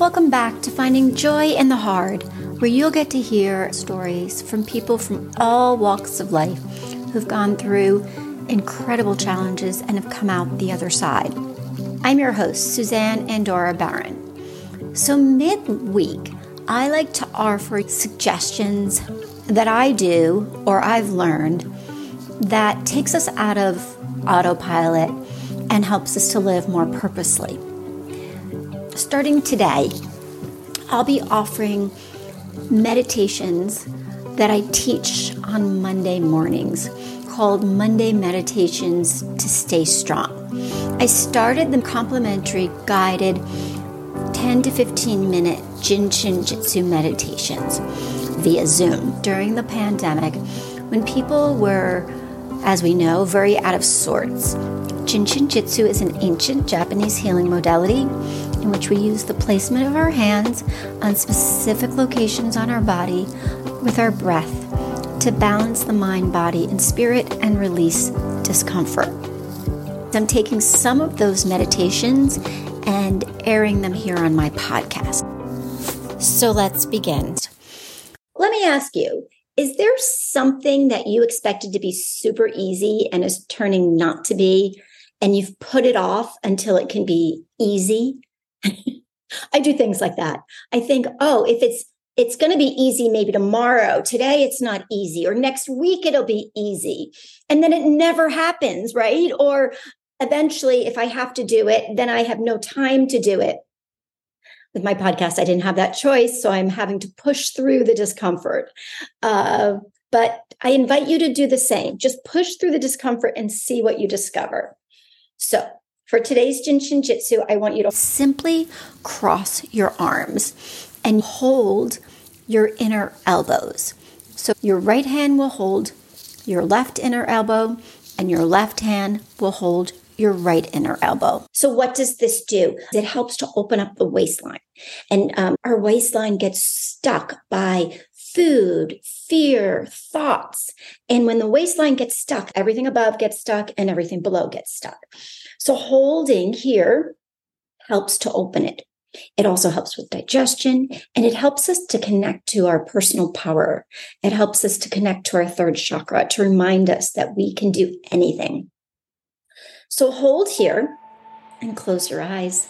Welcome back to Finding Joy in the Hard, where you'll get to hear stories from people from all walks of life who've gone through incredible challenges and have come out the other side. I'm your host, Suzanne Andora Barron. So, midweek, I like to offer suggestions that I do or I've learned that takes us out of autopilot and helps us to live more purposely. Starting today, I'll be offering meditations that I teach on Monday mornings called Monday Meditations to Stay Strong. I started the complimentary guided 10 to 15 minute Jin Shin Jyutsu meditations via Zoom during the pandemic when people were, as we know, very out of sorts. Jin Shin Jyutsu is an ancient Japanese healing modality in which we use the placement of our hands on specific locations on our body with our breath to balance the mind, body, and spirit and release discomfort. I'm taking some of those meditations and airing them here on my podcast. So let's begin. Let me ask you is there something that you expected to be super easy and is turning not to be, and you've put it off until it can be easy? I do things like that. I think, oh, if it's it's going to be easy maybe tomorrow. Today it's not easy or next week it'll be easy. And then it never happens, right? Or eventually if I have to do it, then I have no time to do it. With my podcast, I didn't have that choice, so I'm having to push through the discomfort. Uh, but I invite you to do the same. Just push through the discomfort and see what you discover. So, for today's Jin Shin Jyutsu, I want you to simply cross your arms and hold your inner elbows. So your right hand will hold your left inner elbow, and your left hand will hold your right inner elbow. So, what does this do? It helps to open up the waistline. And um, our waistline gets stuck by food, fear, thoughts. And when the waistline gets stuck, everything above gets stuck and everything below gets stuck. So holding here helps to open it. It also helps with digestion and it helps us to connect to our personal power. It helps us to connect to our third chakra to remind us that we can do anything. So hold here and close your eyes.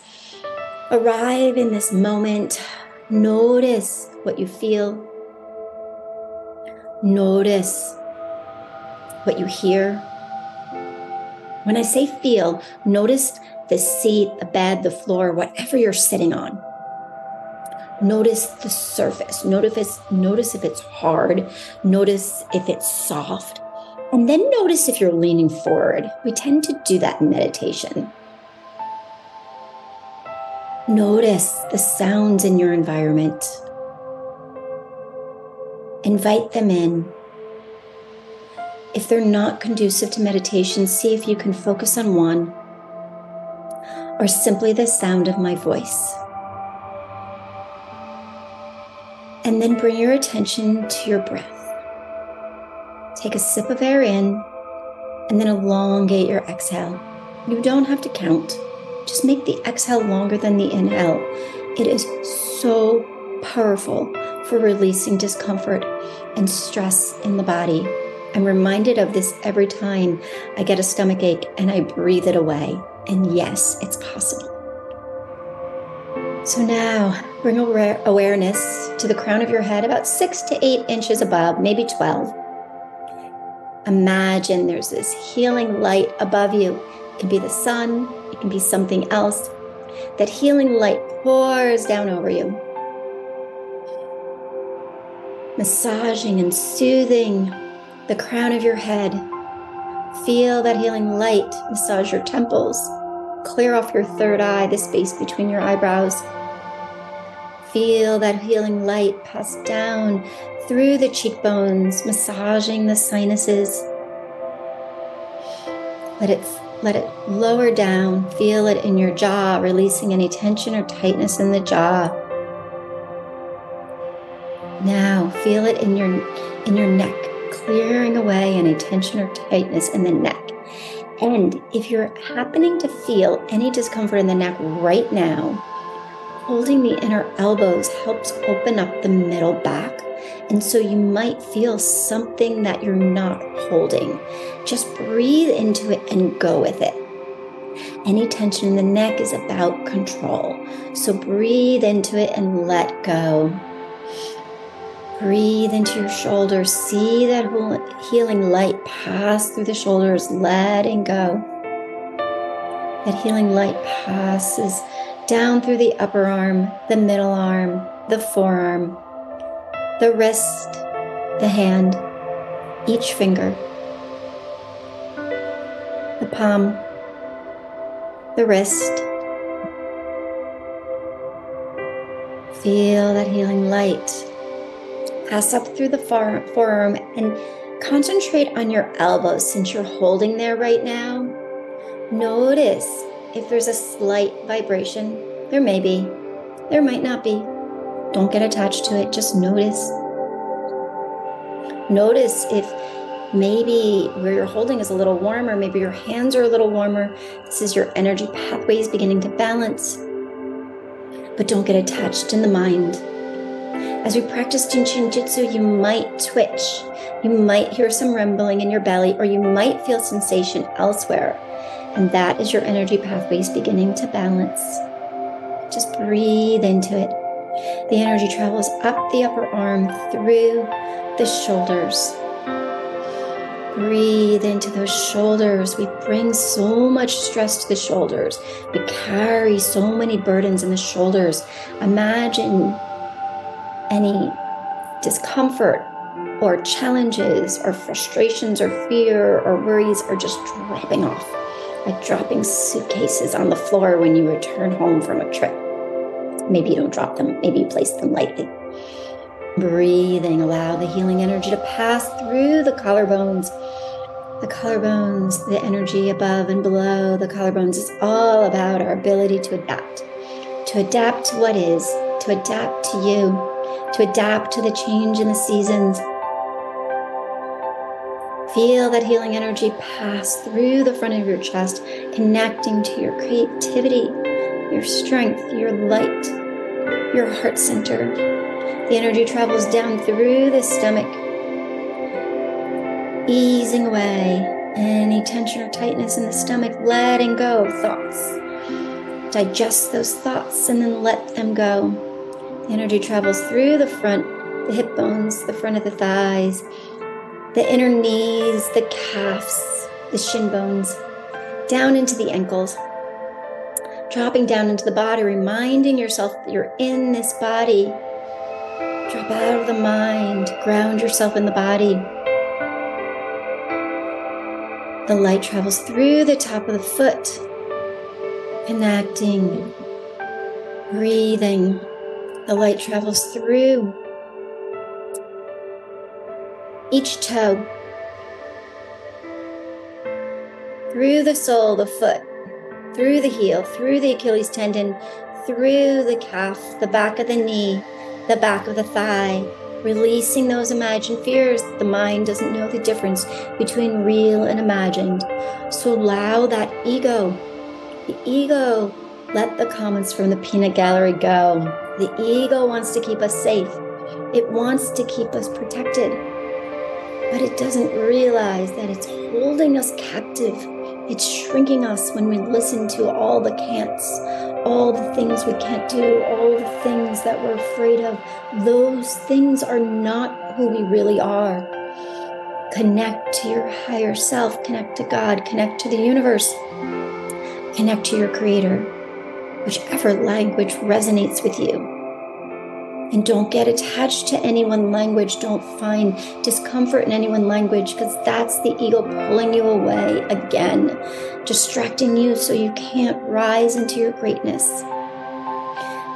Arrive in this moment. Notice what you feel. Notice what you hear. When I say feel, notice the seat, the bed, the floor, whatever you're sitting on. Notice the surface. Notice, notice if it's hard. Notice if it's soft. And then notice if you're leaning forward. We tend to do that in meditation. Notice the sounds in your environment. Invite them in if they're not conducive to meditation, see if you can focus on one or simply the sound of my voice. And then bring your attention to your breath. Take a sip of air in and then elongate your exhale. You don't have to count, just make the exhale longer than the inhale. It is so powerful for releasing discomfort and stress in the body. I'm reminded of this every time I get a stomach ache and I breathe it away. And yes, it's possible. So now bring awareness to the crown of your head, about six to eight inches above, maybe 12. Imagine there's this healing light above you. It can be the sun, it can be something else. That healing light pours down over you, massaging and soothing the crown of your head. Feel that healing light massage your temples. Clear off your third eye, the space between your eyebrows. Feel that healing light pass down through the cheekbones, massaging the sinuses. Let it let it lower down. Feel it in your jaw, releasing any tension or tightness in the jaw. Feel it in your in your neck clearing away any tension or tightness in the neck. And if you're happening to feel any discomfort in the neck right now, Holding the inner elbows helps open up the middle back. And so you might feel something that you're not holding. Just breathe into it and go with it. Any tension in the neck is about control. So breathe into it and let go. Breathe into your shoulders. See that healing light pass through the shoulders, letting go. That healing light passes down through the upper arm, the middle arm, the forearm, the wrist, the hand, each finger, the palm, the wrist. Feel that healing light pass up through the forearm and concentrate on your elbows since you're holding there right now. Notice if there's a slight vibration. There may be, there might not be. Don't get attached to it, just notice. Notice if maybe where you're holding is a little warmer, maybe your hands are a little warmer. This is your energy pathways beginning to balance. But don't get attached in the mind. As we practice Jin Shin Jyutsu, you might twitch. You might hear some rumbling in your belly, or you might feel sensation elsewhere. And that is your energy pathways beginning to balance. Just breathe into it. The energy travels up the upper arm through the shoulders. Breathe into those shoulders. We bring so much stress to the shoulders. We carry so many burdens in the shoulders. Imagine any discomfort or challenges or frustrations or fear or worries are just dropping off, like dropping suitcases on the floor when you return home from a trip. Maybe you don't drop them, maybe you place them lightly. Breathing, allow the healing energy to pass through the collarbones. The collarbones, the energy above and below the collarbones is all about our ability to adapt, to adapt to what is, to adapt to you, to adapt to the change in the seasons. Feel that healing energy pass through the front of your chest, connecting to your creativity, your strength, your light, your heart center. The energy travels down through the stomach, easing away any tension or tightness in the stomach, letting go of thoughts. Digest those thoughts and then let them go. Energy travels through the front, the hip bones, the front of the thighs, the inner knees, the calves, the shin bones, down into the ankles, dropping down into the body, reminding yourself that you're in this body. Drop out of the mind, ground yourself in the body. The light travels through the top of the foot, connecting, breathing, the light travels through each toe, through the sole, the foot, through the heel, through the Achilles tendon, through the calf, the back of the knee, the back of the thigh, releasing those imagined fears. The mind doesn't know the difference between real and imagined. So allow that ego, the ego, let the comments from the peanut gallery go. The ego wants to keep us safe, it wants to keep us protected, but it doesn't realize that it's holding us captive. It's shrinking us when we listen to all the can'ts, all the things we can't do, all the things that we're afraid of. Those things are not who we really are. Connect to your higher self, connect to God, connect to the universe, connect to your creator whichever language resonates with you. And don't get attached to any one language. Don't find discomfort in any one language because that's the ego pulling you away again, distracting you so you can't rise into your greatness.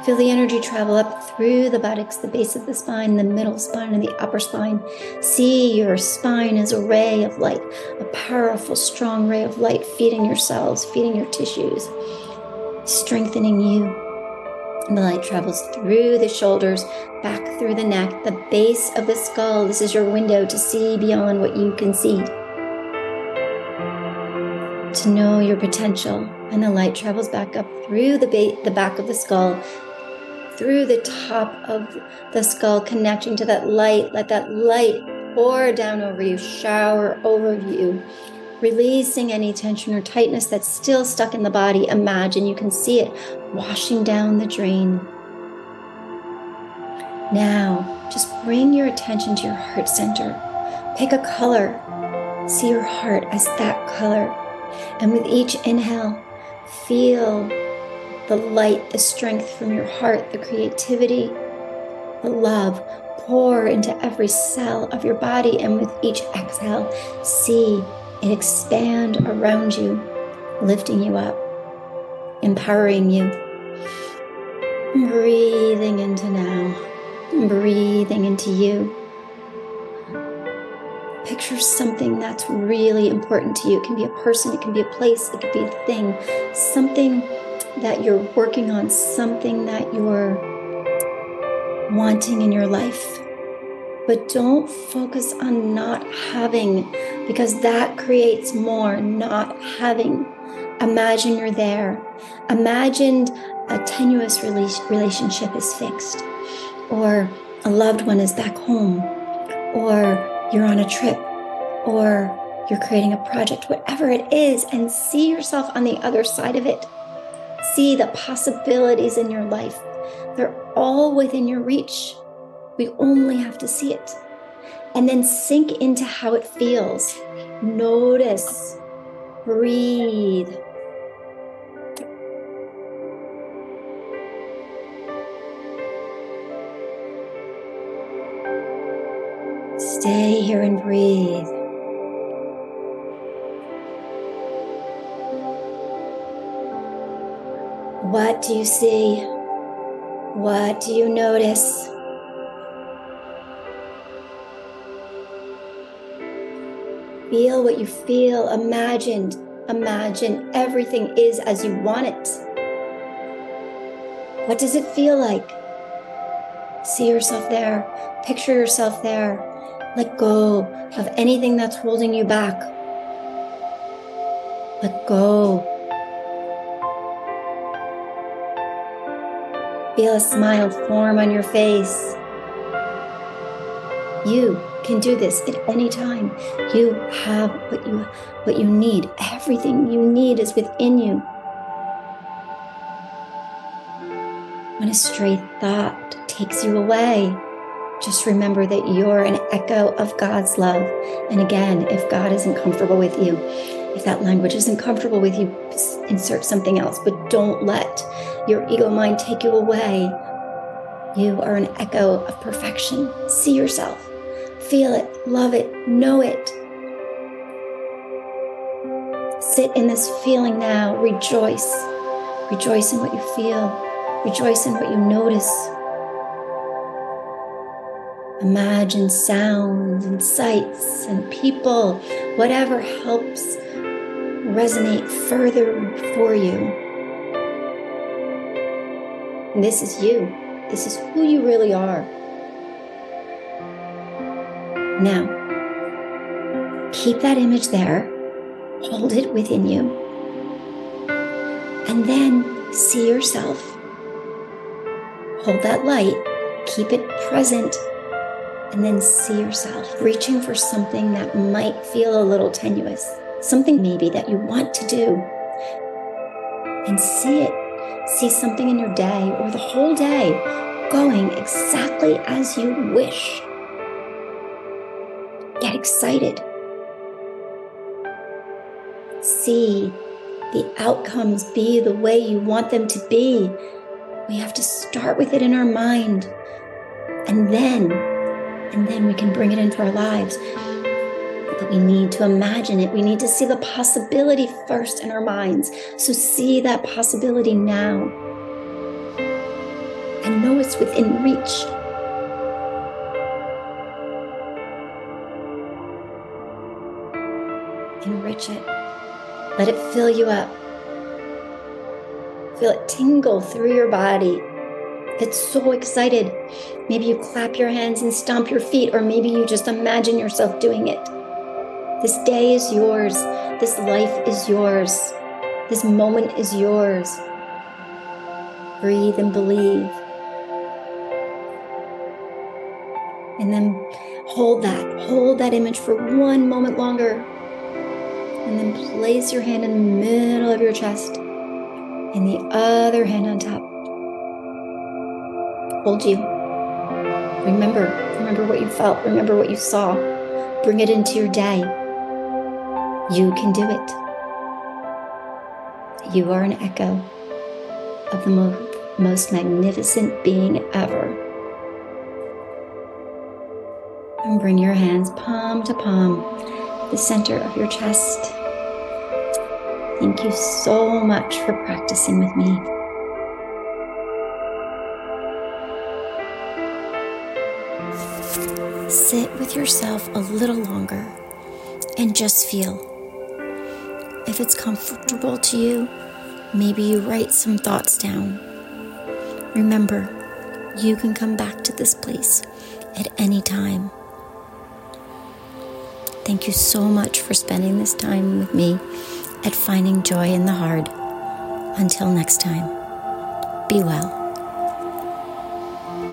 Feel the energy travel up through the buttocks, the base of the spine, the middle spine, and the upper spine. See your spine as a ray of light, a powerful, strong ray of light feeding your cells, feeding your tissues strengthening you. And the light travels through the shoulders, back through the neck, the base of the skull. This is your window to see beyond what you can see. To know your potential. And the light travels back up through the, ba- the back of the skull, through the top of the skull, connecting to that light. Let that light pour down over you, shower over you, releasing any tension or tightness that's still stuck in the body. Imagine you can see it washing down the drain. Now, just bring your attention to your heart center. Pick a color. See your heart as that color. And with each inhale, feel the light, the strength from your heart, the creativity, the love pour into every cell of your body. And with each exhale, see it expand around you, lifting you up, empowering you. Breathing into now, breathing into you. Picture something that's really important to you. It can be a person, it can be a place, it could be a thing, something that you're working on, something that you're wanting in your life. But don't focus on not having because that creates more not having. Imagine you're there. Imagined a tenuous relationship is fixed, or a loved one is back home, or you're on a trip, or you're creating a project, whatever it is, and see yourself on the other side of it. See the possibilities in your life. They're all within your reach. We only have to see it. And then sink into how it feels. Notice, breathe. Stay here and breathe. What do you see? What do you notice? Feel what you feel, imagined. Imagine everything is as you want it. What does it feel like? See yourself there, picture yourself there. Let go of anything that's holding you back. Let go. Feel a smile form on your face. You can do this at any time. You have what you what you need. Everything you need is within you. When a stray thought takes you away, just remember that you're an echo of God's love. And again, if God isn't comfortable with you, if that language isn't comfortable with you, insert something else, but don't let your ego mind take you away. You are an echo of perfection. See yourself. Feel it, love it, know it. Sit in this feeling now. Rejoice. Rejoice in what you feel. Rejoice in what you notice. Imagine sounds and sights and people, whatever helps resonate further for you. And this is you. This is who you really are. Now, keep that image there, hold it within you, and then see yourself. Hold that light, keep it present, and then see yourself reaching for something that might feel a little tenuous, something maybe that you want to do. And see it. See something in your day or the whole day going exactly as you wish. Get excited. See the outcomes be the way you want them to be. We have to start with it in our mind. And then, and then we can bring it into our lives. But we need to imagine it. We need to see the possibility first in our minds. So see that possibility now. And know it's within reach. It. Let it fill you up. Feel it tingle through your body. Get so excited. Maybe you clap your hands and stomp your feet, or maybe you just imagine yourself doing it. This day is yours. This life is yours. This moment is yours. Breathe and believe. And then hold that, hold that image for one moment longer. And then place your hand in the middle of your chest and the other hand on top. Hold you. Remember, remember what you felt, remember what you saw. Bring it into your day. You can do it. You are an echo of the mo- most magnificent being ever. And bring your hands palm to palm, the center of your chest. Thank you so much for practicing with me. Sit with yourself a little longer and just feel. If it's comfortable to you, maybe you write some thoughts down. Remember, you can come back to this place at any time. Thank you so much for spending this time with me at Finding Joy in the Hard. Until next time, be well.